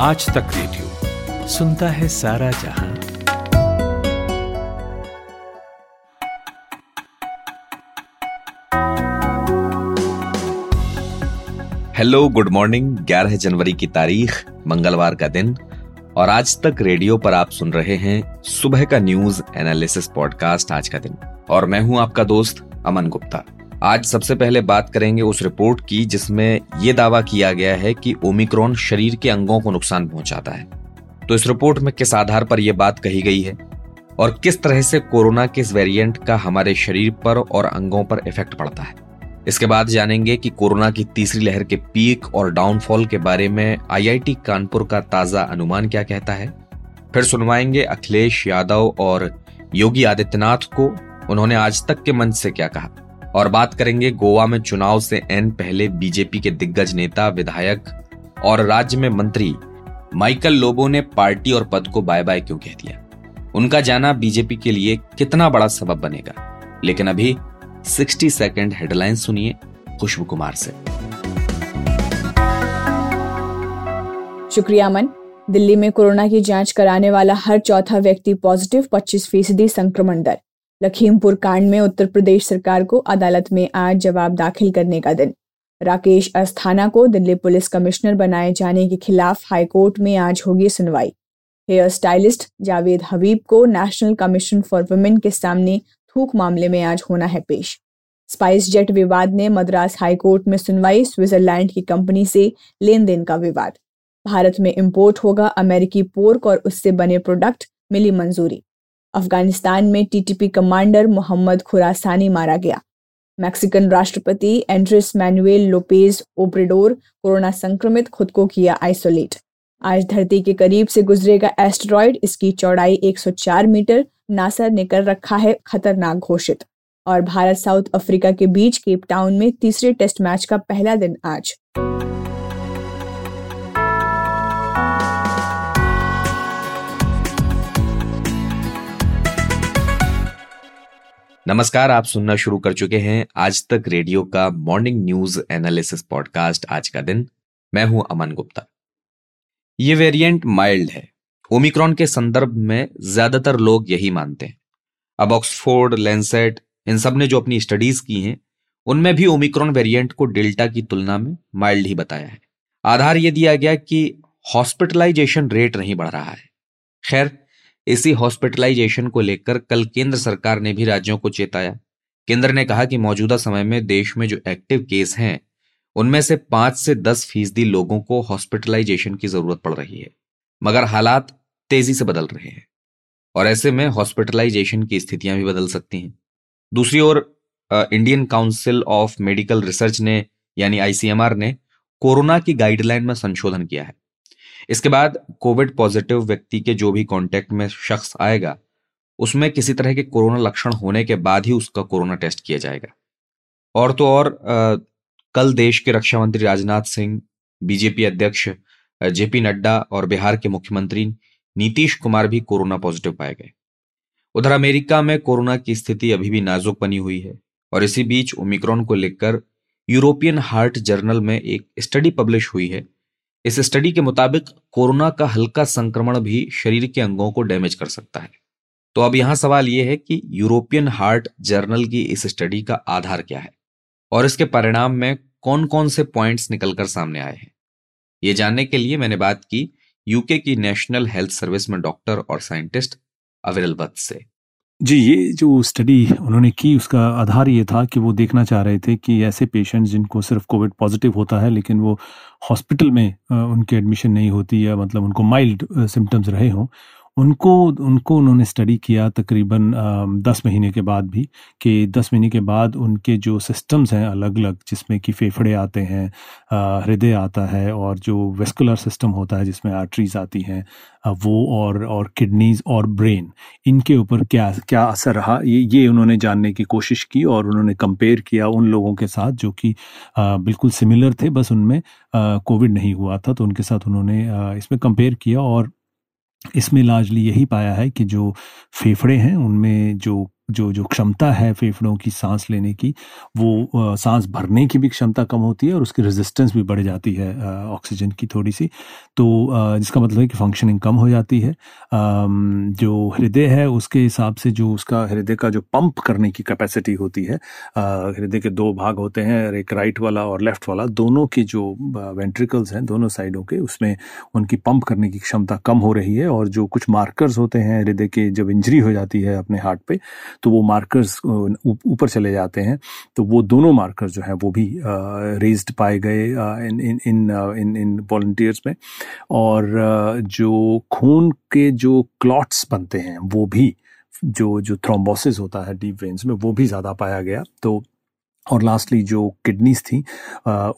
आज तक रेडियो सुनता है सारा जहाँ। हेलो गुड मॉर्निंग 11 जनवरी की तारीख, मंगलवार का दिन, और आज तक रेडियो पर आप सुन रहे हैं सुबह का न्यूज़ एनालिसिस पॉडकास्ट आज का दिन। और मैं हूँ आपका दोस्त अमन गुप्ता। आज सबसे पहले बात करेंगे उस रिपोर्ट की, जिसमें यह दावा किया गया है कि ओमिक्रॉन शरीर के अंगों को नुकसान पहुंचाता है। तो इस रिपोर्ट में किस आधार पर यह बात कही गई है और किस तरह से कोरोना के इस वेरिएंट का हमारे शरीर पर और अंगों पर इफ़ेक्ट पड़ता है? इसके बाद जानेंगे कि कोरोना की तीसरी लहर के पीक और डाउनफॉल के बारे में आईआईटी कानपुर का ताज़ा अनुमान क्या कहता है। फिर सुनवाएँगे अखिलेश यादव और योगी आदित्यनाथ को, उन्होंने आज तक के मंच से क्या कहा। और बात करेंगे गोवा में चुनाव से एन पहले बीजेपी के दिग्गज नेता, विधायक और राज्य में मंत्री माइकल लोबो ने पार्टी और पद को बाय बाय क्यों कह दिया? उनका जाना बीजेपी के लिए कितना बड़ा सबब बनेगा? लेकिन अभी 60 सेकंड हेडलाइन सुनिए खुशबू कुमार से। शुक्रिया अमन। दिल्ली में कोरोना की जाँच कराने वाला हर चौथा व्यक्ति पॉजिटिव 25 फ़ीसदी संक्रमण दर। लखीमपुर कांड में उत्तर प्रदेश सरकार को अदालत में आज जवाब दाखिल करने का दिन। राकेश अस्थाना को दिल्ली पुलिस कमिश्नर बनाए जाने के खिलाफ हाईकोर्ट में आज होगी सुनवाई। हेयर स्टाइलिस्ट जावेद हबीब को नेशनल कमीशन फॉर वुमेन के सामने थूक मामले में आज होना है पेश। स्पाइस जेट विवाद ने मद्रास हाईकोर्ट में सुनवाई, स्विट्जरलैंड की कंपनी से लेन देन का विवाद। भारत में इंपोर्ट होगा अमेरिकी पोर्क और उससे बने प्रोडक्ट मिली मंजूरी। अफ़गानिस्तान में टीटीपी कमांडर मोहम्मद खुरासानी मारा गया। मैक्सिकन राष्ट्रपति Andres Manuel Lopez Obrador corona संक्रमित खुद को किया आइसोलेट। आज धरती के करीब से गुजरेगा एस्टेरॉयड, इसकी चौड़ाई 104 मीटर नासा ने कर रखा है खतरनाक घोषित। और भारत साउथ अफ्रीका के बीच केप टाउन में तीसरे टेस्ट मैच का पहला दिन आज। नमस्कार, आप सुनना शुरू कर चुके हैं आज तक रेडियो का मॉर्निंग न्यूज़ एनालिसिस पॉडकास्ट आज का दिन। मैं हूँ अमन गुप्ता। ये वेरिएंट माइल्ड है। ओमिक्रॉन के संदर्भ में ज़्यादातर लोग यही मानते हैं। अब ऑक्सफोर्ड, लेंसेट, इन सबने जो अपनी स्टडीज़ की हैं, उनमें भी ओमिक्रॉन वेरिएंट को डेल्टा की तुलना में माइल्ड ही बताया है। आधार यह दिया गया कि हॉस्पिटलाइजेशन रेट नहीं बढ़ रहा है। खैर इसी हॉस्पिटलाइजेशन को लेकर कल केंद्र सरकार ने भी राज्यों को चेताया। केंद्र ने कहा कि मौजूदा समय में देश में जो एक्टिव केस हैं, उनमें से पाँच से दस फ़ीसदी लोगों को हॉस्पिटलाइजेशन की ज़रूरत पड़ रही है, मगर हालात तेज़ी से बदल रहे हैं, और ऐसे में हॉस्पिटलाइजेशन की स्थितियाँ भी बदल सकती हैं। दूसरी ओर Indian Council of Medical Research ने, यानी आईसीएमआर ने, कोरोना की गाइडलाइन में संशोधन किया है। इसके बाद कोविड पॉजिटिव व्यक्ति के जो भी कांटेक्ट में शख्स आएगा उसमें किसी तरह के कोरोना लक्षण होने के बाद ही उसका कोरोना टेस्ट किया जाएगा। और तो और आ, कल देश के रक्षा मंत्री राजनाथ सिंह बीजेपी अध्यक्ष जेपी नड्डा और बिहार के मुख्यमंत्री नीतीश कुमार भी कोरोना पॉजिटिव पाए गए। उधर अमेरिका में कोरोना की स्थिति अभी भी नाजुक बनी हुई है और इसी बीच ओमिक्रॉन को लेकर यूरोपियन हार्ट जर्नल में एक स्टडी पब्लिश हुई है इस स्टडी के मुताबिक कोरोना का हल्का संक्रमण भी शरीर के अंगों को डैमेज कर सकता है। तो अब यहाँ सवाल यह है कि यूरोपियन हार्ट जर्नल की इस स्टडी का आधार क्या है? और इसके परिणाम में कौन कौन से पॉइंट्स निकलकर सामने आए हैं? ये जानने के लिए मैंने बात की यूके की नेशनल हेल्थ सर्विस में डॉक्टर और साइंटिस्ट अविरल वत्स से। जी, ये जो स्टडी उन्होंने की उसका आधार ये था कि वो देखना चाह रहे थे कि ऐसे पेशेंट जिनको सिर्फ़ कोविड पॉजिटिव होता है, लेकिन वो हॉस्पिटल में उनकी एडमिशन नहीं होती या मतलब उनको माइल्ड सिम्टम्स रहे हों उनको उनको उन्होंने स्टडी किया तकरीबन दस महीने के बाद भी कि दस महीने के बाद उनके जो सिस्टम्स हैं अलग अलग जिसमें कि फेफड़े आते हैं हृदय आता है और जो वेस्कुलर सिस्टम होता है जिसमें आर्टरीज आती हैं वो और और किडनीज और ब्रेन इनके ऊपर क्या क्या असर रहा? ये ये उन्होंने जानने की कोशिश की और उन्होंने कंपेयर किया उन लोगों के साथ जो कि बिल्कुल सिमिलर थे, बस उनमें कोविड नहीं हुआ था तो उनके साथ उन्होंने इसमें कंपेयर किया और इसमें लार्जली यही पाया है कि जो फेफड़े हैं उनमें जो जो जो क्षमता है फेफड़ों की सांस लेने की, वो सांस भरने की भी क्षमता कम होती है और उसकी रेजिस्टेंस भी बढ़ जाती है ऑक्सीजन की थोड़ी सी। तो जिसका मतलब है कि फंक्शनिंग कम हो जाती है। जो हृदय है, उसके हिसाब से जो उसका हृदय का जो पंप करने की कैपेसिटी होती है हृदय के दो भाग होते हैं, एक राइट वाला और लेफ़्ट वाला। दोनों की जो वेंट्रिकल्स हैं, दोनों साइडों के, उसमें उनकी पंप करने की क्षमता कम हो रही है और जो कुछ मार्कर्स होते हैं, हृदय के जब इंजरी हो जाती है अपने हार्ट पे तो वो मार्कर्स ऊपर चले जाते हैं। तो वो दोनों मार्कर्स जो हैं, वो भी रेज्ड पाए गए इन इन इन इन इन वॉल्टियर्स में। और जो खून के जो क्लॉट्स बनते हैं, वो भी, जो जो थ्रोम्बोसिस होता है डीप वेन्स में, वो भी ज़्यादा पाया गया। तो और लास्टली जो किडनीज थी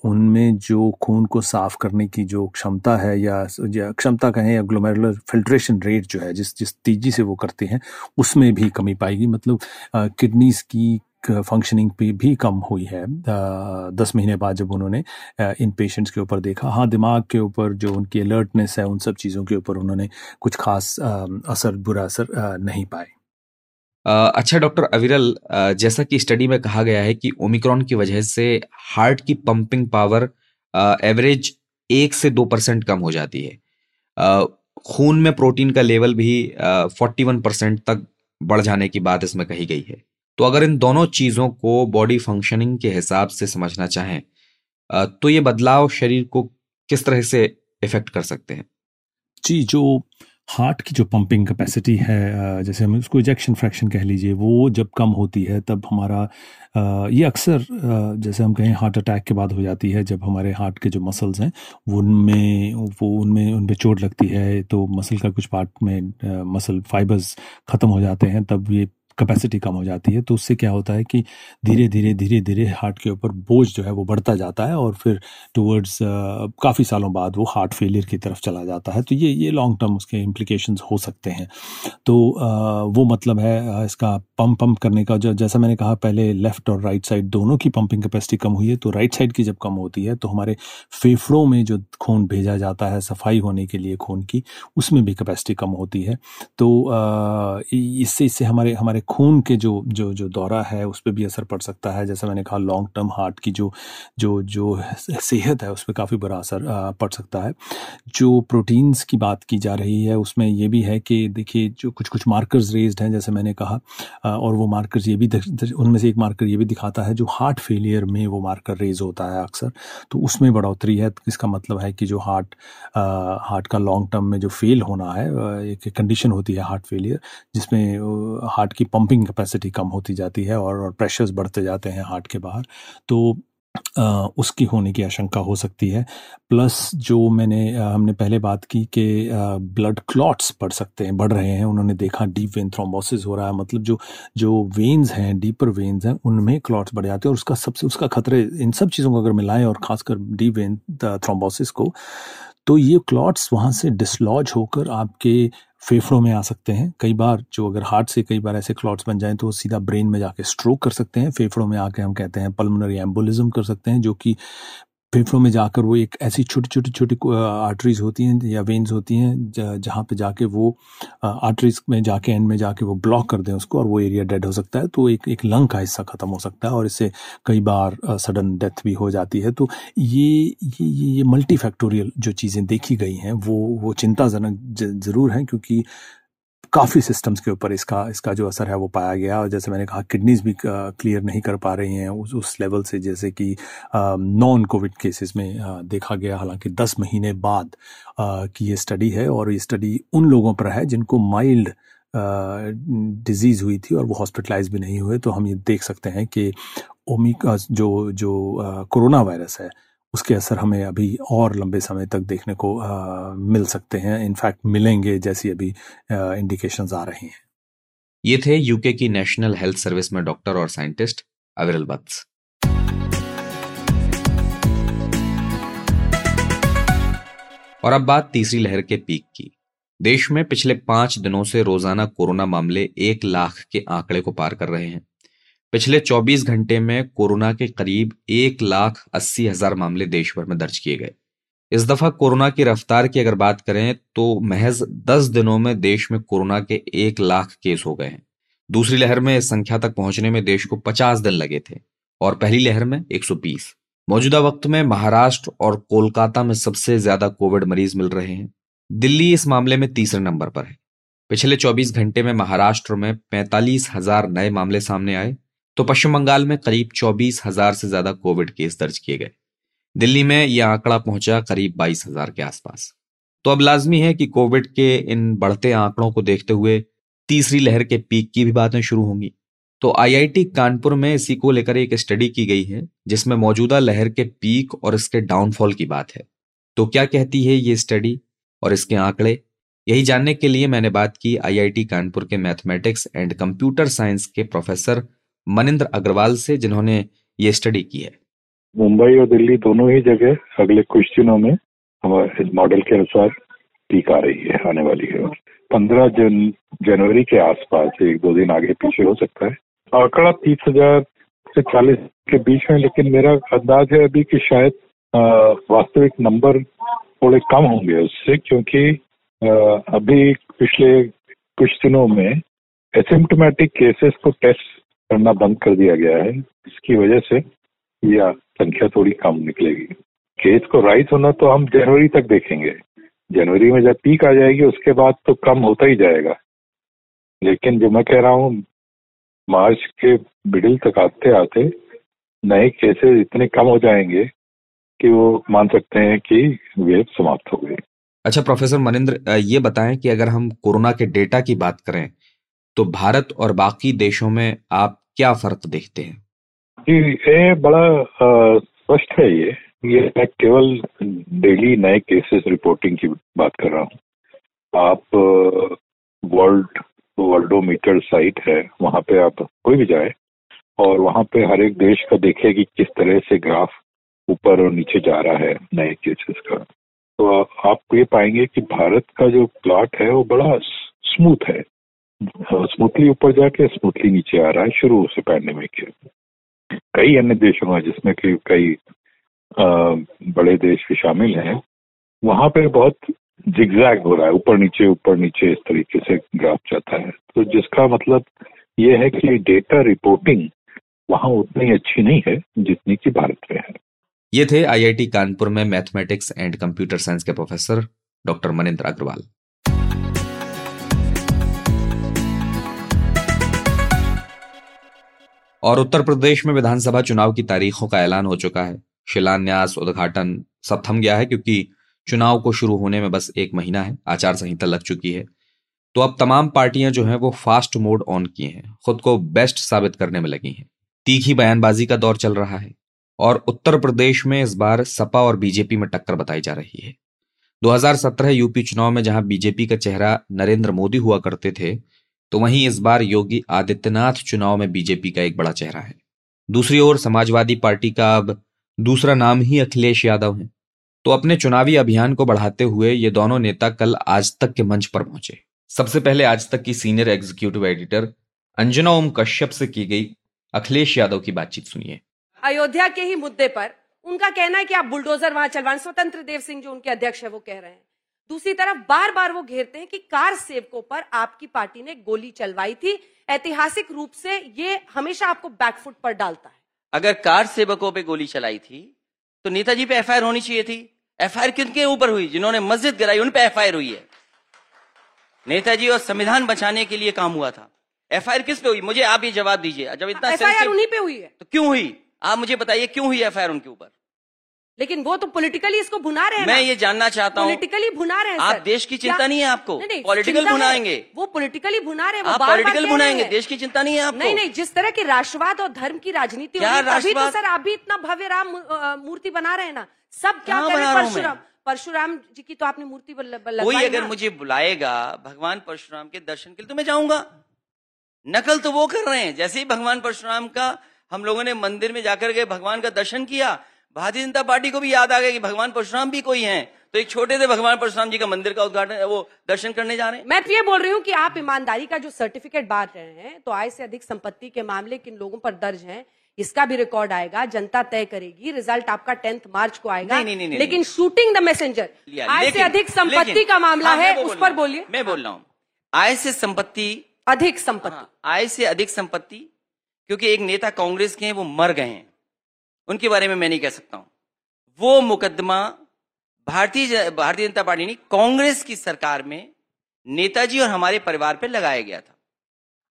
उनमें जो खून को साफ़ करने की जो क्षमता है या, या क्षमता कहें या ग्लोमेरुलर फिल्ट्रेशन रेट जो है जिस जिस तेज़ी से वो करते हैं उसमें भी कमी पाएगी। मतलब किडनीज की फंक्शनिंग पे भी कम हुई है। दस महीने बाद जब उन्होंने इन पेशेंट्स के ऊपर देखा हाँ दिमाग के ऊपर जो उनकी अलर्टनेस है उन सब चीज़ों के ऊपर उन्होंने कुछ खास असर बुरा असर नहीं पाए। अच्छा डॉक्टर अविरल जैसा कि स्टडी में कहा गया है कि ओमिक्रॉन की वजह से हार्ट की पंपिंग पावर एवरेज एक से दो परसेंट कम हो जाती है। खून में प्रोटीन का लेवल भी फोर्टी वन परसेंट तक बढ़ जाने की बात इसमें कही गई है। तो अगर इन दोनों चीज़ों को बॉडी फंक्शनिंग के हिसाब से समझना चाहें तो ये बदलाव शरीर को किस तरह से इफ़ेक्ट कर सकते हैं? जी, जो हार्ट की जो पंपिंग कैपेसिटी है जैसे हम उसको इजेक्शन फ्रैक्शन कह लीजिए, वो जब कम होती है, तब हमारा ये अक्सर जैसे हम कहें हार्ट अटैक के बाद हो जाती है, जब हमारे हार्ट के जो मसल्स हैं, वो उनमें वो उनमें उन पर चोट लगती है तो मसल का कुछ पार्ट में मसल फाइबर्स ख़त्म हो जाते हैं, तब ये कैपेसिटी कम हो जाती है तो उससे क्या होता है कि धीरे धीरे धीरे धीरे हार्ट के ऊपर बोझ जो है वो बढ़ता जाता है और फिर टूवर्ड्स काफ़ी सालों बाद वो हार्ट फेलियर की तरफ़ चला जाता है। तो ये ये लॉन्ग टर्म उसके इम्प्लीकेशन हो सकते हैं। तो वो मतलब है इसका पंप पम्प करने का जो, जैसा मैंने कहा, पहले लेफ़्ट और राइट साइड दोनों की पम्पिंग कैपेसिटी कम हुई है तो राइट साइड की जब कम होती है तो हमारे फेफड़ों में जो खून भेजा जाता है, सफ़ाई होने के लिए खून की, उसमें भी कैपेसिटी कम होती है। तो इससे इससे हमारे हमारे खून के जो जो जो दौरा है, उस पर भी असर पड़ सकता है। जैसे मैंने कहा लॉन्ग टर्म हार्ट की जो जो जो सेहत है, उस पर काफ़ी बुरा असर पड़ सकता है। जो प्रोटीन्स की बात की जा रही है, उसमें ये भी है कि देखिए, जो कुछ कुछ मार्कर्स रेज्ड हैं, जैसे मैंने कहा और वो मार्कर्स ये भी उनमें से एक मार्कर ये भी दिखाता है, जो हार्ट फेलियर में वो मार्कर रेज होता है अक्सर। तो उसमें बढ़ोतरी है इसका मतलब है कि जो हार्ट हार्ट का लॉन्ग टर्म में जो फेल होना है एक कंडीशन होती है हार्ट फेलियर जिसमें हार्ट की पंपिंग कैपेसिटी कम होती जाती है और, और प्रेशर्स बढ़ते जाते हैं हार्ट के बाहर तो आ, उसकी होने की आशंका हो सकती है। प्लस जो मैंने आ, हमने पहले बात की कि ब्लड क्लॉट्स बढ़ सकते हैं बढ़ रहे हैं उन्होंने देखा डीप वेन थ्रोम्बोसिस हो रहा है मतलब जो जो वेन्स हैं डीपर वेन्स हैं उनमें क्लॉट्स बढ़ जाते हैं और उसका सबसे उसका खतरे इन सब चीज़ों को अगर मिलाएँ और ख़ासकर डीप वेन थ्रोम्बोसिस को तो ये क्लॉट्स वहाँ से डिसलॉज होकर आपके फेफड़ों में आ सकते हैं। कई बार जो अगर हार्ट से कई बार ऐसे क्लॉट्स बन जाएँ तो वो सीधा ब्रेन में जाके स्ट्रोक कर सकते हैं। फेफड़ों में आके हम कहते हैं पल्मोनरी एम्बोलिज्म कर सकते हैं, जो कि फेफड़ों में जाकर वो एक ऐसी छोटी छोटी छोटी आर्टरीज होती हैं या वेन्स होती हैं जहाँ पे जाके वो आर्टरीज में जाके एंड में जाके वो ब्लॉक कर दें उसको और वो एरिया डेड हो सकता है तो एक एक लंग का हिस्सा ख़त्म हो सकता है और इससे कई बार सडन डेथ भी हो जाती है। तो ये ये ये ये मल्टी जो चीज़ें देखी गई हैं, वो वो चिंताजनक ज़रूर हैं क्योंकि काफ़ी सिस्टम्स के ऊपर इसका इसका जो असर है वो पाया गया। और जैसे मैंने कहा किडनीज भी क्लियर नहीं कर पा रही हैं उस उस लेवल से, जैसे कि नॉन कोविड केसेस में देखा गया। हालाँकि दस महीने बाद की ये स्टडी है और ये स्टडी उन लोगों पर है जिनको माइल्ड डिज़ीज़ हुई थी और वो हॉस्पिटलाइज भी नहीं हुए। तो हम ये देख सकते हैं कि ओमिका जो जो कोरोना वायरस है उसके असर हमें अभी और लंबे समय तक देखने को आ, मिल सकते हैं। इनफैक्ट मिलेंगे जैसी अभी इंडिकेशन आ रही हैं। ये थे यूके की नेशनल हेल्थ सर्विस में डॉक्टर और साइंटिस्ट अविरल बत्स और अब बात तीसरी लहर के पीक की। देश में पिछले पाँच दिनों से रोज़ाना कोरोना मामले एक लाख के आंकड़े को पार कर रहे हैं। पिछले 24 घंटे में कोरोना के करीब एक लाख अस्सी हज़ार मामले देश भर में दर्ज किए गए। इस दफ़ा कोरोना की रफ्तार की अगर बात करें तो महज 10 दिनों में देश में कोरोना के एक लाख केस हो गए हैं। दूसरी लहर में इस संख्या तक पहुँचने में देश को 50 दिन लगे थे और पहली लहर में 120 मौजूदा वक्त में महाराष्ट्र और कोलकाता में सबसे ज़्यादा कोविड मरीज़ मिल रहे हैं। दिल्ली इस मामले में तीसरे नंबर पर है। पिछले 24 घंटे में महाराष्ट्र में पैंतालीस हज़ार नए मामले सामने आए तो पश्चिम बंगाल में करीब चौबीस हज़ार से ज़्यादा कोविड केस दर्ज किए गए। दिल्ली में यह आंकड़ा पहुँचा करीब बाईस हज़ार के आसपास। तो अब लाजमी है कि कोविड के इन बढ़ते आंकड़ों को देखते हुए तीसरी लहर के पीक की भी बातें शुरू होंगी। तो आईआईटी कानपुर में इसी को लेकर एक स्टडी की गई है, जिसमें मौजूदा लहर के पीक और इसके डाउनफॉल की बात है। तो क्या कहती है ये स्टडी और इसके आंकड़े? यही जानने के लिए मैंने बात की आईआईटी कानपुर के मैथमेटिक्स एंड कंप्यूटर साइंस के प्रोफेसर मनिंद्र अग्रवाल से जिन्होंने ये स्टडी की है। मुंबई और दिल्ली दोनों ही जगह अगले कुछ दिनों में हमारे इस मॉडल के अनुसार आ रही है आने वाली है। पंद्रह जन जनवरी के आसपास एक दो दिन आगे पीछे हो सकता है। आंकड़ा तीस हज़ार से चालीस के बीच में लेकिन मेरा अंदाज है अभी कि शायद वास्तविक नंबर थोड़े कम होंगे उससे क्योंकि आ, अभी पिछले कुछ दिनों में एसिम्टोमेटिक केसेस को टेस्ट करना बंद कर दिया गया है। इसकी वजह से यह संख्या थोड़ी कम निकलेगी। केस को राइज होना तो हम जनवरी तक देखेंगे। जनवरी में जब पीक आ जाएगी, उसके बाद तो कम होता ही जाएगा। लेकिन जो मैं कह रहा हूँ, मार्च के मिडिल तक आते आते नए केसेस इतने कम हो जाएँगे कि वो मान सकते हैं कि वेव समाप्त हो गई। अच्छा प्रोफेसर मनिंद्र ये बताएँ कि अगर हम कोरोना के डेटा की बात करें तो भारत और बाकी देशों में आप क्या फ़र्क देखते हैं? जी, ये बड़ा स्पष्ट है ये। ये मैं केवल डेली नए केसेस रिपोर्टिंग की बात कर रहा हूँ। आप वर्ल्ड वर्ल्डोमीटर साइट है, वहाँ पे आप कोई भी जाए और वहाँ पे हर एक देश का देखे कि किस तरह से ग्राफ ऊपर और नीचे जा रहा है नए केसेस का। तो आप ये पाएँगे कि भारत का जो प्लॉट है, वो बड़ा स्मूथ है। स्मूथली ऊपर जाके स्मूथली नीचे आ रहा है, शुरू से पैंडेमिक कई अन्य देशों में, जिसमें कि कई बड़े देश भी शामिल हैं, वहाँ पे बहुत जिगजैग हो रहा है। ऊपर नीचे ऊपर नीचे, इस तरीके से ग्राफ जाता है। तो जिसका मतलब ये है कि डेटा रिपोर्टिंग वहाँ उतनी अच्छी नहीं है, जितनी की भारत में है। ये थे आईआईटी कानपुर में मैथमेटिक्स एंड कंप्यूटर साइंस के प्रोफेसर डॉक्टर मनिंद्र अग्रवाल। और उत्तर प्रदेश में विधानसभा चुनाव की तारीखों का ऐलान हो चुका है। शिलान्यास, उद्घाटन सब थम गया है क्योंकि चुनाव को शुरू होने में बस एक महीना है आचार संहिता लग चुकी है। तो अब तमाम पार्टियाँ जो हैं वो फास्ट मोड ऑन किए हैं, खुद को बेस्ट साबित करने में लगी हैं। तीखी बयानबाजी का दौर चल रहा है और उत्तर प्रदेश में इस बार सपा और बीजेपी में टक्कर बताई जा रही है। 2017 यूपी चुनाव में जहाँ बीजेपी का चेहरा नरेंद्र मोदी हुआ करते थे तो वहीं इस बार योगी आदित्यनाथ चुनाव में बीजेपी का एक बड़ा चेहरा है। दूसरी ओर समाजवादी पार्टी का अब दूसरा नाम ही अखिलेश यादव है। तो अपने चुनावी अभियान को बढ़ाते हुए ये दोनों नेता कल आज तक के मंच पर पहुँचे। सबसे पहले आज तक की senior executive editor Anjana Om Kashyap से की गई अखिलेश यादव की बातचीत सुनिए। अयोध्या के ही मुद्दे पर उनका कहना है कि आप बुलडोजर वहाँ चलवाएँ। स्वतंत्र देव सिंह जो उनके अध्यक्ष है, वो कह रहे हैं। दूसरी तरफ़ बार बार वो घेरते हैं कि कार सेवकों पर आपकी पार्टी ने गोली चलवाई थी। ऐतिहासिक रूप से ये हमेशा आपको बैकफुट पर डालता है। अगर कार सेवकों पे गोली चलाई थी तो नेताजी पे एफआईआर होनी चाहिए थी। एफआईआर किनके ऊपर हुई? जिन्होंने मस्जिद गिराई उन पे एफआईआर हुई है। नेताजी और संविधान बचाने के लिए काम हुआ था। एफआईआर किस पे हुई? मुझे आप ये जवाब दीजिए। जब इतना एफआईआर उन्हीं पे हुई है। तो क्यों हुई? आप मुझे बताइए क्यों हुई एफआईआर उनके ऊपर? लेकिन वो तो पॉलिटिकली इसको भुना रहे हैं मैं ये जानना चाहता हूँ। पॉलिटिकली भुना रहे हैं आप देश की चिंता नहीं है आपको? पॉलिटिकल भुनाएँगे। वो पॉलिटिकली भुना रहे हैं आप पॉलिटिकल भुनाएँगे। देश की चिंता नहीं है आपको? नहीं नहीं जिस तरह की राष्ट्रवाद और धर्म की राजनीति अभी तो सर आप भी इतना भव्य राम मूर्ति बना रहे हैं ना। सब क्या करें? परशुराम परशुराम जी की तो आपने मूर्ति कोई अगर मुझे बुलाएगा भगवान परशुराम के दर्शन के लिए तो मैं जाऊँगा। नकल तो वो कर रहे हैं। जैसे ही भगवान परशुराम का हम लोगों ने मंदिर में जाकर के भगवान का दर्शन किया भारतीय जनता पार्टी को भी याद आ गया कि भगवान परशुराम भी कोई हैं। तो एक छोटे से भगवान परशुराम जी का मंदिर का उद्घाटन वो दर्शन करने जा रहे हैं। मैं तो ये बोल रही हूँ कि आप ईमानदारी का जो सर्टिफिकेट बांट रहे हैं तो आय से अधिक संपत्ति के मामले किन लोगों पर दर्ज हैं इसका भी रिकॉर्ड आएगा जनता तय करेगी रिज़ल्ट आपका टेंथ मार्च को आएगा। नहीं, नहीं, नहीं, लेकिन शूटिंग द मैसेजर आय से अधिक संपत्ति का मामला हाँ, है उस पर बोलिए। मैं बोल रहा हूँ। आय से संपत्ति अधिक संपत्ति। हाँ, आय से अधिक संपत्ति क्योंकि एक नेता कांग्रेस के हैं वो मर गए हैं। उनके बारे में मैं नहीं कह सकता हूँ। वो मुकदमा भारतीय भारतीय जनता पार्टी ने कांग्रेस की सरकार में नेताजी और हमारे परिवार पर लगाया गया था।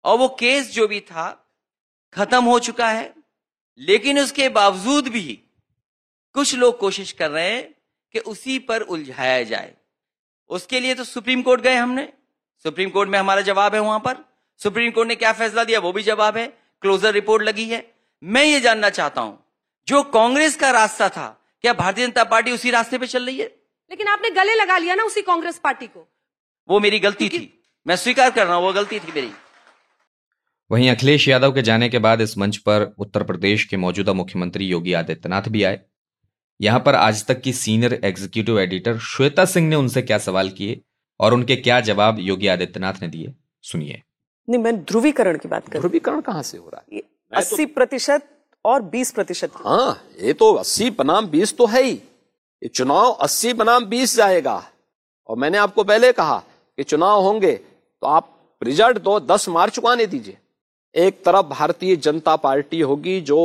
और वो केस जो भी था, खत्म हो चुका है, लेकिन उसके बावजूद भी कुछ लोग कोशिश कर रहे हैं कि उसी पर उलझाया जाए। उसके लिए तो सुप्रीम कोर्ट गए हमने। सुप्रीम कोर्ट में हमारा जवाब है वहाँ पर। सुप्रीम कोर्ट ने क्या फैसला दिया, वो भी जवाब है। क्लोजर रिपोर्ट लगी है। मैं ये जानना चाहता हूँ जो कांग्रेस का रास्ता था क्या भारतीय जनता पार्टी उसी रास्ते पे चल रही है? लेकिन आपने गले लगा लिया ना उसी कांग्रेस पार्टी को। वो मेरी गलती थी। मैं स्वीकार कर रहा हूँ वो गलती थी मेरी। वहीं अखिलेश यादव के जाने के बाद इस मंच पर उत्तर प्रदेश के मौजूदा मुख्यमंत्री योगी आदित्यनाथ भी आए। यहाँ पर आज तक की senior executive editor Shweta Singh ने उनसे क्या सवाल किए और उनके क्या जवाब योगी आदित्यनाथ ने दिए सुनिए। नहीं मैं ध्रुवीकरण की बात कर ध्रुवीकरण कहाँ से हो रहा है? तो- अस्सी प्रतिशत और बीस प्रतिशत हाँ ये तो अस्सी बनाम बीस तो है ही। ये चुनाव अस्सी बनाम बीस जाएगा। और मैंने आपको पहले कहा कि चुनाव होंगे तो आप रिज़ल्ट दो दस मार्च को आने दीजिए। एक तरफ़ भारतीय जनता पार्टी होगी जो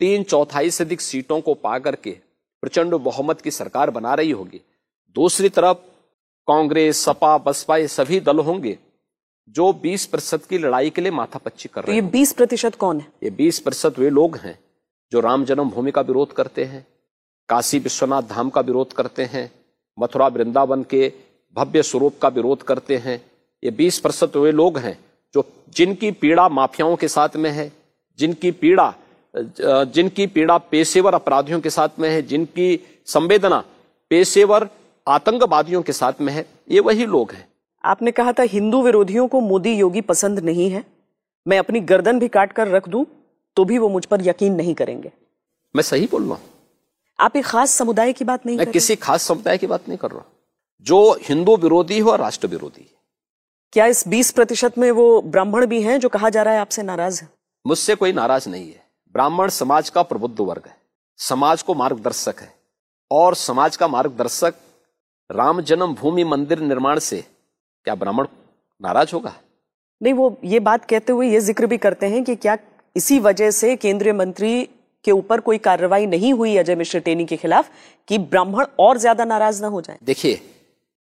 तीन चौथाई से अधिक सीटों को पा करके प्रचंड बहुमत की सरकार बना रही होगी। दूसरी तरफ़ कांग्रेस, सपा, बसपा, ये सभी दल होंगे जो 20 प्रतिशत की लड़ाई के लिए माथा पच्ची कर तो रहे ये हैं। बीस प्रतिशत कौन है? ये 20 प्रतिशत वे लोग हैं जो राम जन्मभूमि का विरोध करते हैं काशी विश्वनाथ धाम का विरोध करते हैं मथुरा वृंदावन के भव्य स्वरूप का विरोध करते हैं। ये 20 प्रतिशत वे लोग हैं जो जिनकी पीड़ा माफियाओं के साथ में है जिनकी पीड़ा जिनकी पीड़ा पेशेवर अपराधियों के साथ में है जिनकी संवेदना पेशेवर आतंकवादियों के साथ में है ये वही लोग हैं। आपने कहा था हिंदू विरोधियों को मोदी योगी पसंद नहीं है। मैं अपनी गर्दन भी काट कर रख दूँ तो भी वो मुझ पर यकीन नहीं करेंगे। मैं सही बोल रहा हूँ। आप एक खास समुदाय की बात नहीं मैं कर किसी खास समुदाय की बात नहीं कर रहा जो हिंदू विरोधी हो और राष्ट्र विरोधी है। क्या इस बीस प्रतिशत में वो ब्राह्मण भी हैं जो कहा जा रहा है आपसे नाराज़ है? मुझसे कोई नाराज़ नहीं है। ब्राह्मण समाज का प्रबुद्ध वर्ग है। समाज को मार्गदर्शक है। और समाज का मार्गदर्शक राम जन्मभूमि मंदिर निर्माण से क्या ब्राह्मण नाराज़ होगा? नहीं वो ये बात कहते हुए ये ज़िक्र भी करते हैं कि क्या इसी वजह से केंद्रीय मंत्री के ऊपर कोई कार्रवाई नहीं हुई अजय मिश्र टेनी के खिलाफ कि ब्राह्मण और ज़्यादा नाराज़ ना हो जाए? देखिए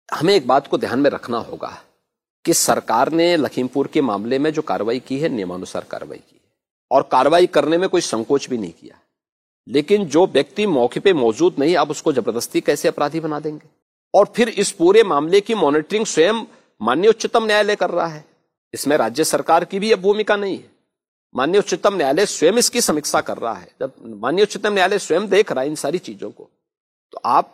हमें एक बात को ध्यान में रखना होगा कि सरकार ने लखीमपुर के मामले में जो कार्रवाई की है नियमानुसार कार्रवाई की है। और कार्रवाई करने में कोई संकोच भी नहीं किया। लेकिन जो व्यक्ति मौके पे मौजूद नहीं आप उसको ज़बरदस्ती कैसे अपराधी बना देंगे? और फिर इस पूरे मामले की मॉनिटरिंग स्वयं माननीय उच्चतम न्यायालय कर रहा है। इसमें राज्य सरकार की भी अब भूमिका नहीं है। माननीय उच्चतम न्यायालय स्वयं इसकी समीक्षा कर रहा है। जब माननीय उच्चतम न्यायालय स्वयं देख रहा है इन सारी चीज़ों को तो आप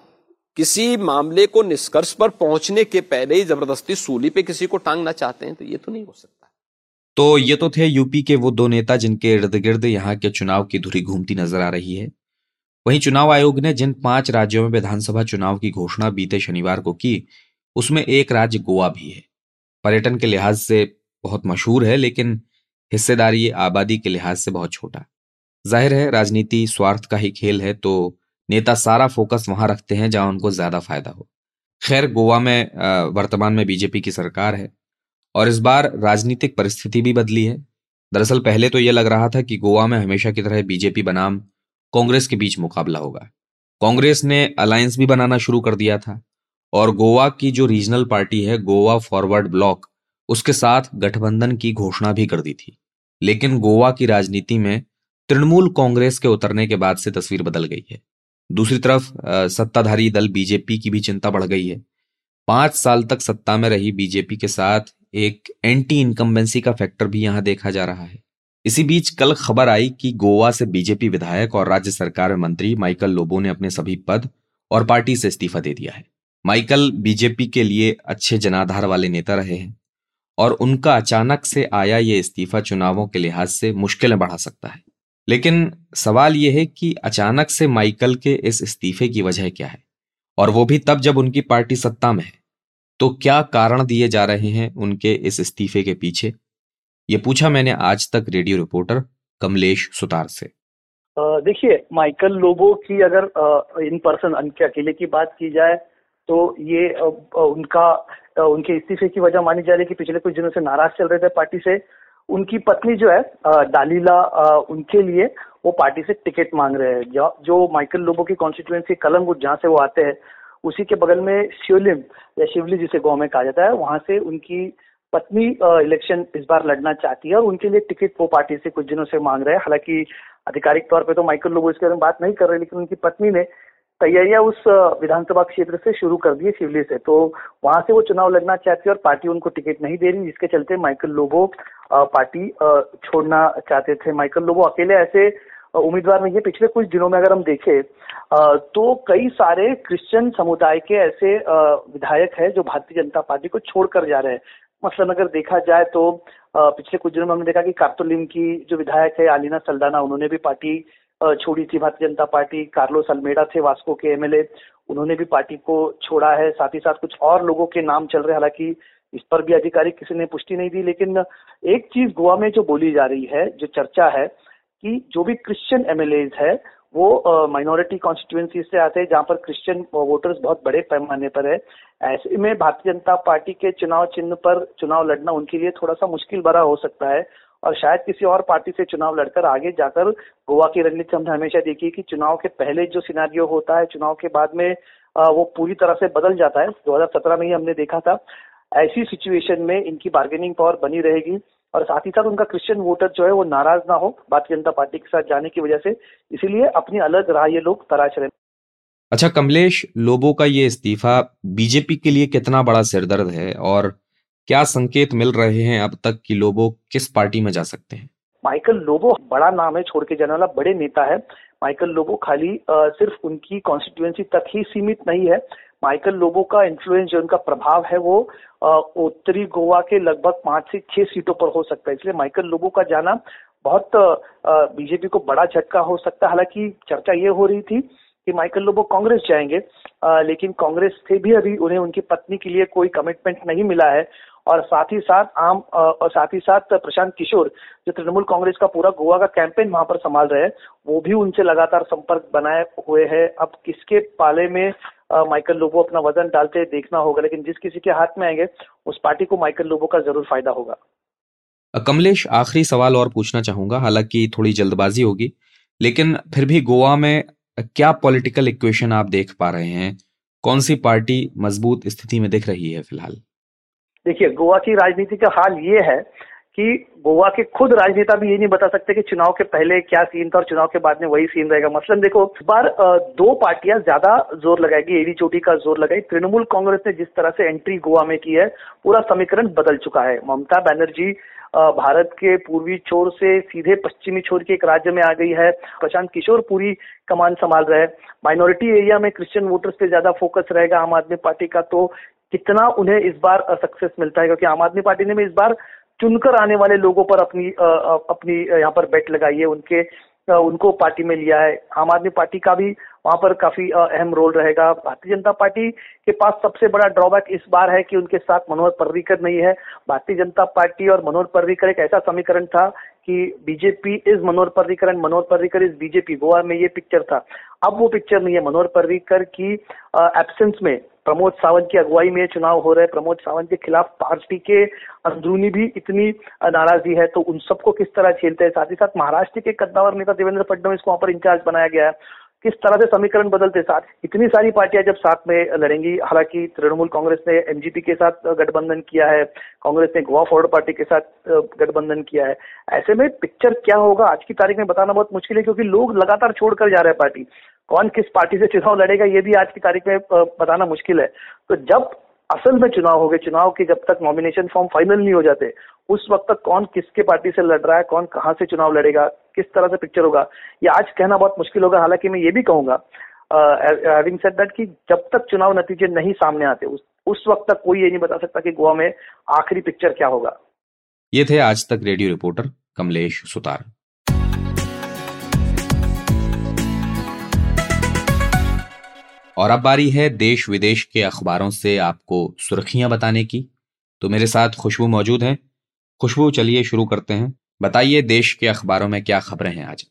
किसी मामले को निष्कर्ष पर पहुँचने के पहले ही ज़बरदस्ती सूली पे किसी को टांगना चाहते हैं तो ये तो नहीं हो सकता। तो ये तो थे यूपी के वो दो नेता जिनके इर्द गिर्द यहाँ के चुनाव की धुरी घूमती नज़र आ रही है। वहीं चुनाव आयोग ने जिन पाँच राज्यों में विधानसभा चुनाव की घोषणा बीते शनिवार को की उसमें एक राज्य गोवा भी है। पर्यटन के लिहाज से बहुत मशहूर है, लेकिन हिस्सेदारी आबादी के लिहाज से बहुत छोटा। ज़ाहिर है, राजनीति स्वार्थ का ही खेल है तो नेता सारा फोकस वहाँ रखते हैं जहाँ उनको ज़्यादा फ़ायदा हो। खैर, गोवा में वर्तमान में बीजेपी की सरकार है, और इस बार राजनीतिक परिस्थिति भी बदली है। दरअसल पहले तो यह लग रहा था कि गोवा में हमेशा की तरह बीजेपी बनाम कांग्रेस के बीच मुकाबला होगा। कांग्रेस ने अलायंस भी बनाना शुरू कर दिया था। और गोवा की जो रीजनल पार्टी है, गोवा फॉरवर्ड ब्लॉक, उसके साथ गठबंधन की घोषणा भी कर दी थी। लेकिन गोवा की राजनीति में तृणमूल कांग्रेस के उतरने के बाद से तस्वीर बदल गई है। दूसरी तरफ़ सत्ताधारी दल बीजेपी की भी चिंता बढ़ गई है। पाँच साल तक सत्ता में रही बीजेपी के साथ एक एंटी इनकम्बेंसी का फैक्टर भी यहाँ देखा जा रहा है। इसी बीच कल खबर आई कि गोवा से बीजेपी विधायक और राज्य सरकार में मंत्री माइकल लोबो ने अपने सभी पद और पार्टी से इस्तीफा दे दिया है। माइकल बीजेपी के लिए अच्छे जनाधार वाले नेता रहे हैं और उनका अचानक से आया ये इस्तीफा चुनावों के लिहाज से मुश्किलें बढ़ा सकता है। लेकिन सवाल यह है कि अचानक से माइकल के इस इस्तीफे की वजह क्या है? और वो भी तब जब उनकी पार्टी सत्ता में है। तो क्या कारण दिए जा रहे हैं उनके इस इस्तीफे के पीछे? ये पूछा मैंने आज तक रेडियो रिपोर्टर कमलेश सुतार से। देखिए, माइकल लोबो की अगर इन पर्सन उनके अकेले की बात की जाए तो ये उनका उनके इस्तीफे की वजह मानी जा रही है कि पिछले कुछ दिनों से नाराज़ चल रहे थे पार्टी से। उनकी पत्नी जो है डालीला उनके लिए वो पार्टी से टिकट मांग रहे हैं। जो माइकल लोबो की कॉन्स्टिट्यूएंसी कलंगुट जहाँ से वो आते हैं, उसी के बगल में शिवलिम या शिवली जिसे गाँव में कहा जाता है, वहाँ से उनकी पत्नी इलेक्शन इस बार लड़ना चाहती है और उनके लिए टिकट वो पार्टी से कुछ दिनों से मांग रहे हैं। हालाँकि आधिकारिक तौर पे तो माइकल लोबो इसके बारे में बात नहीं कर रहे, लेकिन उनकी पत्नी ने तैयारियाँ उस विधानसभा क्षेत्र से शुरू कर दी शिवली से। तो वहाँ से वो चुनाव लड़ना चाहती है और पार्टी उनको टिकट नहीं दे रही, जिसके चलते माइकल लोबो पार्टी छोड़ना चाहते थे। माइकल लोबो अकेले ऐसे उम्मीदवार नहीं है। पिछले कुछ दिनों में अगर हम देखें तो कई सारे क्रिश्चियन समुदाय के ऐसे विधायक है जो भारतीय जनता पार्टी को छोड़कर जा रहे हैं। मसलन अगर देखा जाए तो पिछले कुछ दिनों में हमने देखा कि कार्तोलिम की जो विधायक है, आलिना सल्दाना, उन्होंने भी पार्टी छोड़ी थी भारतीय जनता पार्टी, कार्लोस अल्मेडा थे, वास्को के एमएलए उन्होंने भी पार्टी को छोड़ा है, साथ ही साथ कुछ और लोगों के नाम चल रहे हालाँकि इस पर भी आधिकारिक किसी ने पुष्टि नहीं दी, लेकिन एक चीज़ गोवा में जो बोली जा रही है, जो चर्चा है, कि जो भी क्रिश्चियन एमएलए है, वो माइनॉरिटी कॉन्स्टिट्यूएंसी से आते हैं, जहाँ पर क्रिश्चियन वोटर्स बहुत बड़े पैमाने पर है। ऐसे में भारतीय जनता पार्टी के चुनाव चिन्ह पर चुनाव लड़ना उनके लिए थोड़ा सा मुश्किल भरा हो सकता है। और शायद किसी और पार्टी से चुनाव लड़कर आगे जाकर गोवा की रणनीति हमने हमेशा देखी कि चुनाव के पहले जो सिनारियो होता है, चुनाव के बाद में वो पूरी तरह से बदल जाता है। 2017 में ही हमने देखा था। ऐसी सिचुएशन में इनकी बार्गेनिंग पावर बनी रहेगी और साथ ही साथ उनका क्रिश्चियन वोटर जो है वो नाराज़ ना हो भारतीय जनता पार्टी के साथ जाने की वजह से। इसीलिए अपनी अलग राह ये लोग तराश रहे। अच्छा कमलेश लोबो का ये इस्तीफा, बीजेपी के लिए कितना बड़ा सिरदर्द है? और क्या संकेत मिल रहे हैं अब तक कि लोबो किस पार्टी में जा सकते हैं? माइकल लोबो बड़ा नाम है छोड़ के जाने वाला बड़े नेता है। माइकल लोबो खाली आ, सिर्फ़ उनकी कॉन्स्टिट्यूएंसी तक ही सीमित नहीं है। माइकल लोबो का इन्फ्लुएंस जो उनका प्रभाव है वो उत्तरी गोवा के लगभग पाँच से छह सीटों पर हो सकता है। इसलिए माइकल लोबो का जाना बहुत बीजेपी को बड़ा झटका हो सकता है। हालाँकि चर्चा ये हो रही थी कि माइकल लोबो कांग्रेस जाएँगे आ, लेकिन कांग्रेस से भी अभी उन्हें उनकी पत्नी के लिए कोई कमिटमेंट नहीं मिला है। और साथ ही साथ आम और साथ ही साथ प्रशांत किशोर, जो तृणमूल कांग्रेस का पूरा गोवा का कैंपेन वहाँ पर संभाल रहे हैं, वो भी उनसे लगातार संपर्क बनाए हुए हैं। अब किसके पाले में माइकल लोबो अपना वज़न डालते देखना होगा, लेकिन जिस किसी के हाथ में आएँगे, उस पार्टी को माइकल लोबो का ज़रूर फ़ायदा होगा। कमलेश, आखिरी सवाल और पूछना चाहूँगा, हालाँकि थोड़ी जल्दबाजी होगी, लेकिन फिर भी गोवा में क्या पॉलिटिकल इक्वेशन आप देख पा रहे हैं? कौन सी पार्टी मज़बूत स्थिति में दिख रही है फ़िलहाल? देखिए, गोवा की राजनीति का हाल ये है कि गोवा के खुद राजनेता भी ये नहीं बता सकते कि चुनाव के पहले क्या सीन था और चुनाव के बाद में वही सीन रहेगा। मसलन देखो, इस बार दो पार्टियाँ ज़्यादा ज़ोर लगाएगी, एडी चोटी का ज़ोर लगाई। तृणमूल कांग्रेस ने जिस तरह से एंट्री गोवा में की है, पूरा समीकरण बदल चुका है। ममता बनर्जी भारत के पूर्वी छोर से सीधे पश्चिमी छोर के एक राज्य में आ गई है। प्रशांत किशोर पूरी कमान संभाल रहे हैं। माइनॉरिटी एरिया में क्रिश्चियन वोटर्स पे ज़्यादा फोकस रहेगा आम आदमी पार्टी का तो कितना उन्हें इस बार सक्सेस मिलता है? क्योंकि आम आदमी पार्टी ने भी इस बार चुनकर आने वाले लोगों पर अपनी अपनी यहाँ पर बेट लगाई है, उनके उनको पार्टी में लिया है। आम आदमी पार्टी का भी वहाँ पर काफ़ी अहम रोल रहेगा। भारतीय जनता पार्टी के पास सबसे बड़ा ड्रॉबैक इस बार है कि उनके साथ मनोहर पर्रिकर नहीं है। भारतीय जनता पार्टी और मनोहर पर्रिकर एक ऐसा समीकरण था कि BJP is Manohar Parrikar and Manohar Parrikar is BJP. Goa में ये पिक्चर था। अब वो पिक्चर नहीं है। मनोहर पर्रिकर की एब्सेंस में प्रमोद सावंत की अगुवाई में चुनाव हो रहे प्रमोद सावंत के खिलाफ पार्टी के अंदरूनी भी इतनी नाराज़गी है। तो उन सबको किस तरह झेलते हैं? साथ ही साथ महाराष्ट्र के कद्दावर नेता देवेंद्र फडणवीस को वहाँ पर इंचार्ज बनाया गया है। किस तरह से समीकरण बदलते साथ, इतनी सारी पार्टियाँ जब साथ में लड़ेंगी, हालाँकि तृणमूल कांग्रेस ने एमजीपी के साथ गठबंधन किया है। कांग्रेस ने गोवा फॉरवर्ड पार्टी के साथ गठबंधन किया है। ऐसे में पिक्चर क्या होगा? आज की तारीख में बताना बहुत मुश्किल है, क्योंकि लोग लगातार छोड़कर जा रहे हैं पार्टी। कौन किस पार्टी से चुनाव लड़ेगा, ये भी आज की तारीख में बताना मुश्किल है। तो जब असल में चुनाव हो गए चुनाव के जब तक नॉमिनेशन फॉर्म फाइनल नहीं हो जाते, उस वक्त तक कौन किसके पार्टी से लड़ रहा है, कौन कहाँ से चुनाव लड़ेगा, किस तरह से पिक्चर होगा, ये आज कहना बहुत मुश्किल होगा। हालाँकि मैं ये भी कहूँगा हैविंग सेड दैट कि जब तक चुनाव नतीजे नहीं सामने आते, उस उस वक्त तक कोई ये नहीं बता सकता कि गोवा में आखिरी पिक्चर क्या होगा। ये थे आज तक रेडियो रिपोर्टर कमलेश सुतार। और अब बारी है देश विदेश के अखबारों से आपको सुर्खियाँ बताने की। तो मेरे साथ खुशबू मौजूद हैं। खुशबू, चलिए शुरू करते हैं। बताइए देश के अखबारों में क्या खबरें हैं आज?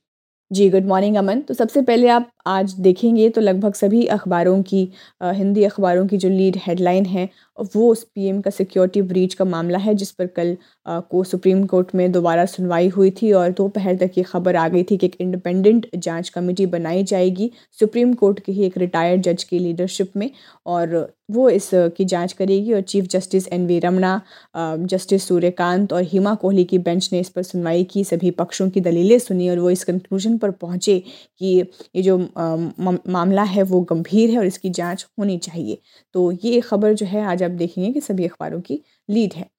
जी गुड मॉर्निंग अमन। तो सबसे पहले आप आज देखेंगे तो लगभग सभी अखबारों की हिंदी अखबारों की जो लीड हेडलाइन है, वो उस पीएम का सिक्योरिटी ब्रीच का मामला है, जिस पर कल को सुप्रीम कोर्ट में दोबारा सुनवाई हुई थी और दोपहर तक ये खबर आ गई थी कि एक इंडिपेंडेंट जाँच कमेटी बनाई जाएगी सुप्रीम कोर्ट के ही एक रिटायर्ड जज की लीडरशिप में और वो इस की जाँच करेगी और chief justice N V Ramana justice Suryakant और हिमा कोहली की बेंच ने इस पर सुनवाई की, सभी पक्षों की दलीलें सुनी और वो इस कंक्लूजन पर पहुँचे कि ये जो मामला है वो गंभीर है और इसकी जाँच होनी चाहिए। तो ये खबर जो है आज आप देखेंगे कि सभी अखबारों की लीड है।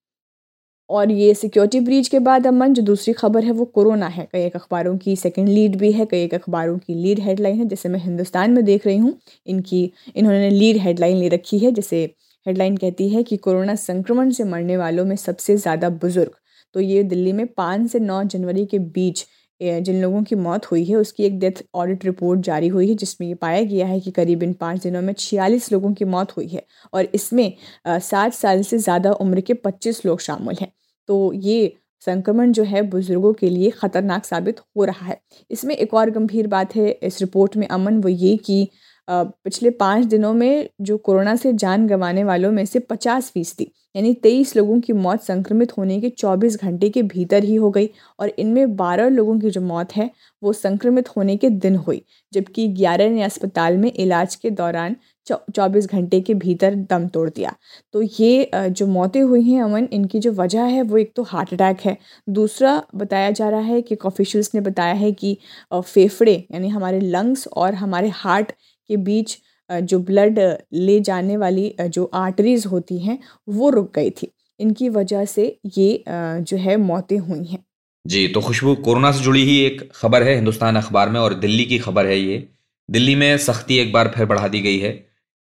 और ये सिक्योरिटी ब्रीच के बाद अमन जो दूसरी खबर है वो कोरोना है। कई एक अखबारों की सेकंड लीड भी है, कई एक अखबारों की लीड हेडलाइन है, जैसे मैं हिंदुस्तान में देख रही हूँ, इनकी, इन्होंने लीड हेडलाइन ले रखी है, जैसे हेडलाइन कहती है कि कोरोना संक्रमण से मरने वालों में सबसे ज़्यादा बुज़ुर्ग। तो ये दिल्ली में पाँच से नौ जनवरी के बीच जिन लोगों की मौत हुई है, उसकी एक डेथ ऑडिट रिपोर्ट जारी हुई है, जिसमें ये पाया गया है कि करीब इन पाँच दिनों में छियालीस लोगों की मौत हुई है और इसमें सात साल से ज़्यादा उम्र के पच्चीस लोग शामिल हैं। तो ये संक्रमण जो है, बुज़ुर्गों के लिए ख़तरनाक साबित हो रहा है। इसमें एक और गंभीर बात है, इस रिपोर्ट में अमन वो ये कि पिछले पाँच दिनों में जो कोरोना से जान गंवाने वालों में से पचास फ़ीसदी, यानी तेईस लोगों की मौत संक्रमित होने के चौबीस घंटे के भीतर ही हो गई और इनमें बारह लोगों की जो मौत है, वो संक्रमित होने के दिन हुई, जबकि ग्यारह ने अस्पताल में इलाज के दौरान चौबीस घंटे के भीतर दम तोड़ दिया। तो ये जो मौतें हुई हैं अमन, इनकी जो वजह है, वो एक तो हार्ट अटैक है। दूसरा बताया जा रहा है कि ऑफिशल्स ने बताया है कि फेफड़े, यानी हमारे लंग्स और हमारे हार्ट के बीच जो ब्लड ले जाने वाली जो आर्टरीज होती हैं, वो रुक गई थी। इनकी वजह से ये जो है मौतें हुई हैं। जी तो खुशबू कोरोना से जुड़ी ही एक खबर है हिंदुस्तान अखबार में और दिल्ली की खबर है ये। दिल्ली में सख्ती एक बार फिर बढ़ा दी गई है।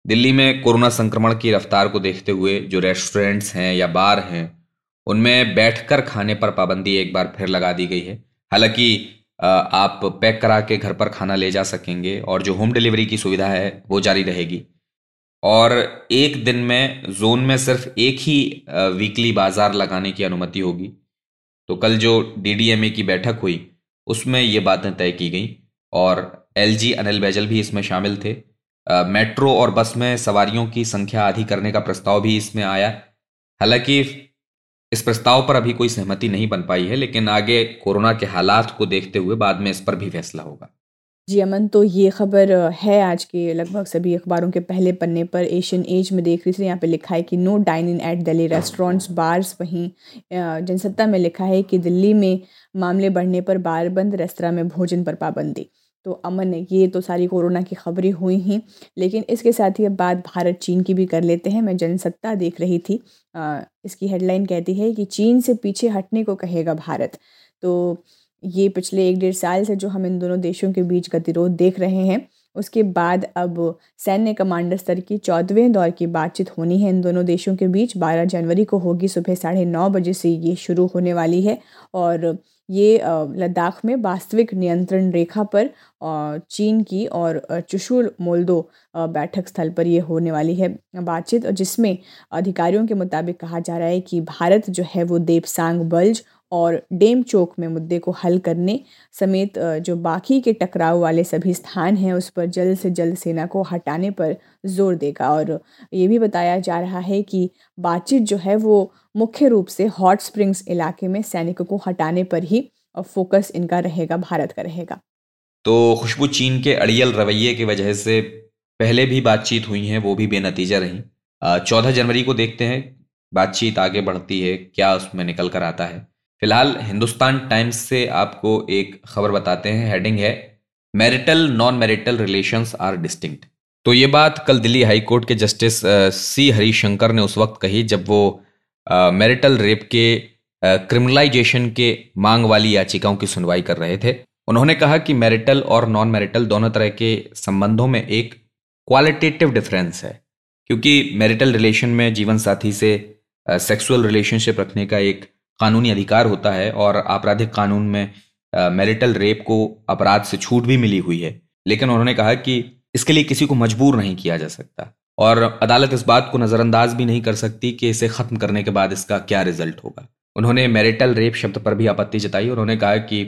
दिल्ली में कोरोना संक्रमण की रफ्तार को देखते हुए जो रेस्टोरेंट्स हैं या बार हैं, उनमें बैठकर खाने पर पाबंदी एक बार फिर लगा दी गई है। हालाँकि आप पैक करा के घर पर खाना ले जा सकेंगे और जो होम डिलीवरी की सुविधा है, वो जारी रहेगी। और एक दिन में जोन में सिर्फ़ एक ही वीकली बाज़ार लगाने की अनुमति होगी। तो कल जो डीडीएमए की बैठक हुई, उसमें ये बातें तय की गई और एलजी अनिल बैजल भी इसमें शामिल थे। मेट्रो और बस में सवारियों की संख्या आधी करने का प्रस्ताव भी इसमें आया। हालाँकि इस प्रस्ताव पर अभी कोई सहमति नहीं बन पाई है, लेकिन आगे कोरोना के हालात को देखते हुए बाद में इस पर भी फैसला होगा। जी, अमन तो ये खबर है आज के लगभग सभी अखबारों के पहले पन्ने पर। एशियन एज में देख रही थी, यहाँ पे लिखा है कि no dine in at Delhi restaurants, bars, वहीं जनसत्ता में लिखा है कि दिल्ली में मामले बढ़ने पर बार बंद, रेस्तरा में भोजन पर पाबंदी। तो अमन ये तो सारी कोरोना की खबरें हुई ही लेकिन इसके साथ ही अब बात भारत चीन की भी कर लेते हैं। मैं जनसत्ता देख रही थी। आ, इसकी हेडलाइन कहती है कि चीन से पीछे हटने को कहेगा भारत। तो ये पिछले एक डेढ़ साल से जो हम इन दोनों देशों के बीच गतिरोध देख रहे हैं उसके बाद अब सैन्य कमांडर स्तर की चौदहवें दौर की बातचीत होनी है इन दोनों देशों के बीच। 12 जनवरी को होगी सुबह साढ़े नौ बजे से ये शुरू होने वाली है और ये लद्दाख में वास्तविक नियंत्रण रेखा पर चीन की और चुशुल मोल्दो बैठक स्थल पर ये होने वाली है बातचीत। जिसमें अधिकारियों के मुताबिक कहा जा रहा है कि भारत जो है वो देवसांग बल्ज और डेम चौक में मुद्दे को हल करने समेत जो बाकी के टकराव वाले सभी स्थान हैं, उस पर जल्द से जल्द सेना को हटाने पर ज़ोर देगा। और ये भी बताया जा रहा है कि बातचीत जो है वो मुख्य रूप से हॉट स्प्रिंग्स इलाके में सैनिकों को हटाने पर ही फोकस इनका रहेगा, भारत का रहेगा। तो खुशबू चीन के अड़ियल रवैये की वजह से पहले भी बातचीत हुई हैं, वो भी बेनतीजा रही। चौदह जनवरी को देखते हैं, बातचीत आगे बढ़ती है, क्या उसमें निकल कर आता है। फ़िलहाल हिंदुस्तान टाइम्स से आपको एक खबर बताते हैं हेडिंग है marital non marital relations are distinct तो ये बात कल दिल्ली हाई कोर्ट के जस्टिस सी हरिशंकर ने उस वक्त कही जब वो मैरिटल रेप के क्रिमिनलाइजेशन के मांग वाली याचिकाओं की सुनवाई कर रहे थे। उन्होंने कहा कि मैरिटल और नॉन मैरिटल दोनों तरह के संबंधों में एक क्वालिटेटिव डिफरेंस है, क्योंकि मैरिटल रिलेशन में जीवन साथी से सेक्सुअल रिलेशनशिप रखने का एक कानूनी अधिकार होता है और आपराधिक कानून में मैरिटल रेप को अपराध से छूट भी मिली हुई है। लेकिन उन्होंने कहा कि इसके लिए किसी को मजबूर नहीं किया जा सकता और अदालत इस बात को नज़रअंदाज भी नहीं कर सकती कि इसे ख़त्म करने के बाद इसका क्या रिज़ल्ट होगा। उन्होंने मैरिटल रेप शब्द पर भी आपत्ति जताई। और उन्होंने कहा कि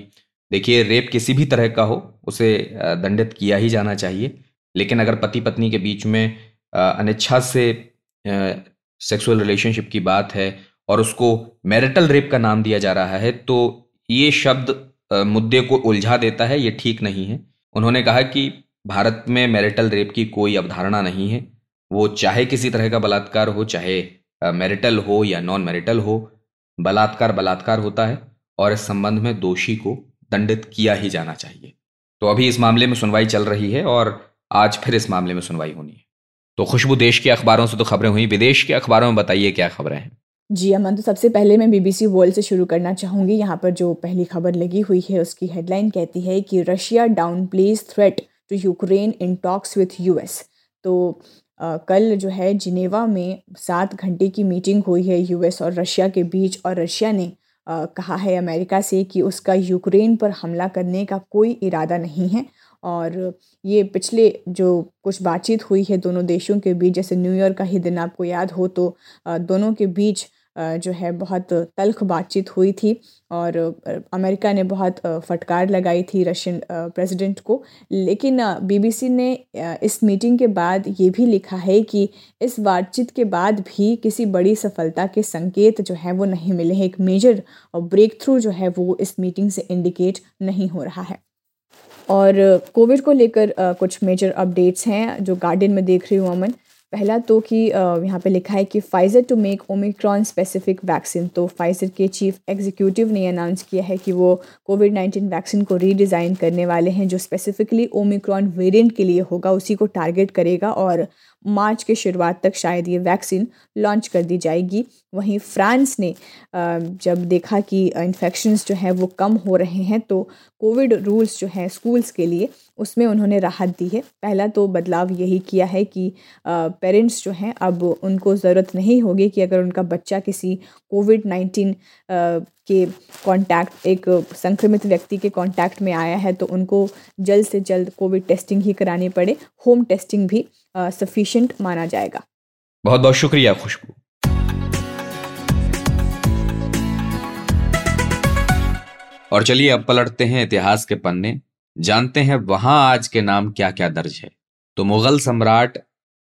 देखिए, रेप किसी भी तरह का हो, उसे दंडित किया ही जाना चाहिए। लेकिन अगर पति पत्नी के बीच में अनिच्छा से सेक्सुअल रिलेशनशिप की बात है और उसको मैरिटल रेप का नाम दिया जा रहा है तो ये शब्द मुद्दे को उलझा देता है, ये ठीक नहीं है। उन्होंने कहा कि भारत में मैरिटल रेप की कोई अवधारणा नहीं है। वो चाहे किसी तरह का बलात्कार हो, चाहे मैरिटल हो या नॉन मैरिटल हो, बलात्कार बलात्कार होता है और इस संबंध में दोषी को दंडित किया ही जाना चाहिए। तो अभी इस मामले में सुनवाई चल रही है और आज फिर इस मामले में सुनवाई होनी है। तो खुशबू देश के अखबारों से तो खबरें हुई। विदेश के अखबारों में बताइए क्या खबरें हैं। जी अमन तो सबसे पहले मैं बीबीसी वर्ल्ड से शुरू करना चाहूँगी। यहाँ पर जो पहली खबर लगी हुई है उसकी हेडलाइन कहती है कि Russia downplays threat to Ukraine in talks with US तो आ, कल जो है जिनेवा में सात घंटे की मीटिंग हुई है यूएस और रशिया के बीच और रशिया ने आ, कहा है अमेरिका से कि उसका यूक्रेन पर हमला करने का कोई इरादा नहीं है। और ये पिछले जो कुछ बातचीत हुई है दोनों देशों के बीच, जैसे न्यू का ही दिन आपको याद हो तो दोनों के बीच जो है बहुत तल्ख बातचीत हुई थी और अमेरिका ने बहुत फटकार लगाई थी रशियन प्रेसिडेंट को। लेकिन बीबीसी ने इस मीटिंग के बाद ये भी लिखा है कि इस बातचीत के बाद भी किसी बड़ी सफलता के संकेत जो है वो नहीं मिले हैं। एक मेजर ब्रेक थ्रू जो है वो इस मीटिंग से इंडिकेट नहीं हो रहा है। और कोविड को लेकर कुछ मेजर अपडेट्स हैं जो गार्डन में देख रही हूँ अमन। पहला तो कि यहाँ पे लिखा है कि Pfizer to make Omicron specific vaccine तो फाइज़र के चीफ एग्जीक्यूटिव ने अनाउंस किया है कि वो कोविड नाइन्टीन वैक्सीन को रीडिज़ाइन करने वाले हैं, जो स्पेसिफिकली ओमिक्रॉन वेरिएंट के लिए होगा, उसी को टारगेट करेगा और मार्च के शुरुआत तक शायद ये वैक्सीन लॉन्च कर दी जाएगी। वहीं फ्रांस ने जब देखा कि इन्फेक्शंस जो है वो कम हो रहे हैं तो कोविड रूल्स जो हैं स्कूल्स के लिए, उसमें उन्होंने राहत दी है। पहला तो बदलाव यही किया है कि पेरेंट्स जो हैं, अब उनको ज़रूरत नहीं होगी कि अगर उनका बच्चा किसी कोविड नाइन्टीन के कांटेक्ट एक संक्रमित व्यक्ति के कांटेक्ट में आया है तो उनको जल्द से जल्द कोविड टेस्टिंग ही करानी पड़े। होम टेस्टिंग भी सफिशिएंट माना जाएगा। बहुत बहुत शुक्रिया खुशबू। और चलिए अब पलटते हैं इतिहास के पन्ने। जानते हैं वहाँ आज के नाम क्या क्या दर्ज है। तो मुगल सम्राट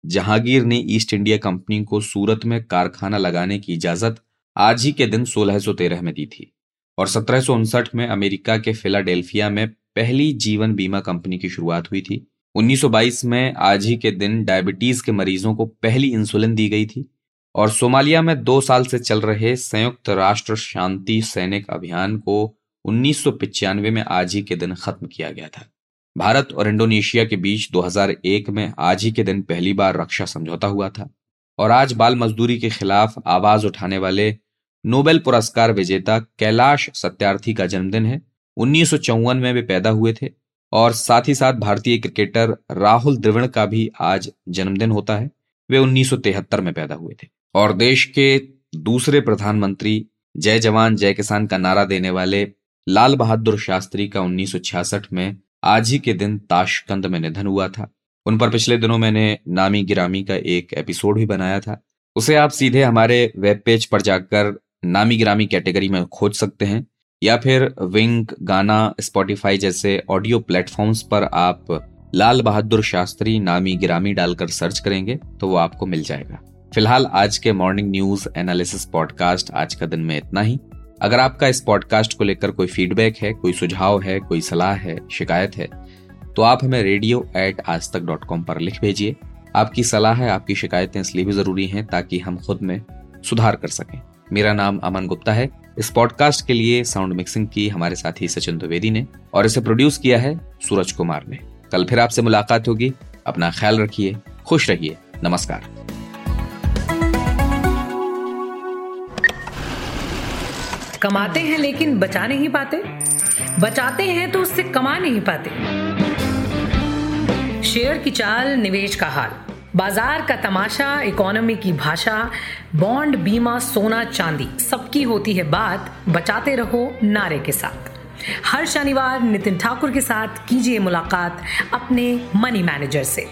जहांगीर ने ईस्ट इंडिया कंपनी को सूरत में कारखाना लगाने की इजाज़त आज ही के दिन 1613 में दी थी और सत्रह सौ उनसठ में अमेरिका के फिलाडेल्फिया में पहली जीवन बीमा कंपनी की शुरुआत हुई थी। 1922 में आज ही के दिन डायबिटीज़ के मरीजों को पहली इंसुलिन दी गई थी और सोमालिया में दो साल से चल रहे संयुक्त राष्ट्र शांति सैनिक अभियान को उन्नीस में आज ही के दिन खत्म किया गया था। भारत और इंडोनेशिया के बीच 2001 में आज ही के दिन पहली बार रक्षा समझौता हुआ था और आज बाल मजदूरी के खिलाफ आवाज़ उठाने वाले नोबेल पुरस्कार विजेता कैलाश सत्यार्थी का जन्मदिन है। उन्नीस सौ चौवन में वे पैदा हुए थे और साथ ही साथ भारतीय क्रिकेटर राहुल द्रविड़ का भी आज जन्मदिन होता है। वे उन्नीस में पैदा हुए थे। और देश के दूसरे प्रधानमंत्री जय जवान, जय किसान का नारा देने वाले लाल बहादुर शास्त्री का 1966 में आज ही के दिन ताशकंद में निधन हुआ था। उन पर पिछले दिनों मैंने नामी गिरामी का एक एपिसोड भी बनाया था। उसे आप सीधे हमारे वेब पेज पर जाकर नामी गिरामी कैटेगरी में खोज सकते हैं, या फिर विंक, गाना, स्पॉटिफाई जैसे ऑडियो प्लेटफॉर्म्स पर आप लाल बहादुर शास्त्री नामी गिरामी डालकर सर्च करेंगे तो वो आपको मिल जाएगा। फ़िलहाल आज के मॉर्निंग न्यूज़ एनालिसिस पॉडकास्ट आज का दिन में इतना ही। अगर आपका इस पॉडकास्ट को लेकर कोई फीडबैक है, कोई सुझाव है, कोई सलाह है, शिकायत है तो आप हमें रेडियो एट आज तक डॉट कॉम पर लिख भेजिए। आपकी सलाह है, आपकी शिकायतें इसलिए भी ज़रूरी हैं ताकि हम खुद में सुधार कर सकें। मेरा नाम अमन गुप्ता है। इस पॉडकास्ट के लिए साउंड मिक्सिंग की हमारे साथी सचिन द्विवेदी ने और इसे प्रोड्यूस किया है सूरज कुमार ने। कल फिर आपसे मुलाकात होगी। अपना ख्याल रखिए, खुश रहिए। नमस्कार। कमाते हैं लेकिन बचा नहीं पाते। बचाते हैं तो उससे कमा नहीं पाते। शेयर की चाल, निवेश का हाल। बाज़ार का तमाशा इकोनॉमी की भाषा बॉन्ड बीमा, सोना, चांदी, सबकी होती है बात। बचाते रहो नारे के साथ। हर शनिवार नितिन ठाकुर के साथ कीजिए मुलाकात अपने मनी मैनेजर से।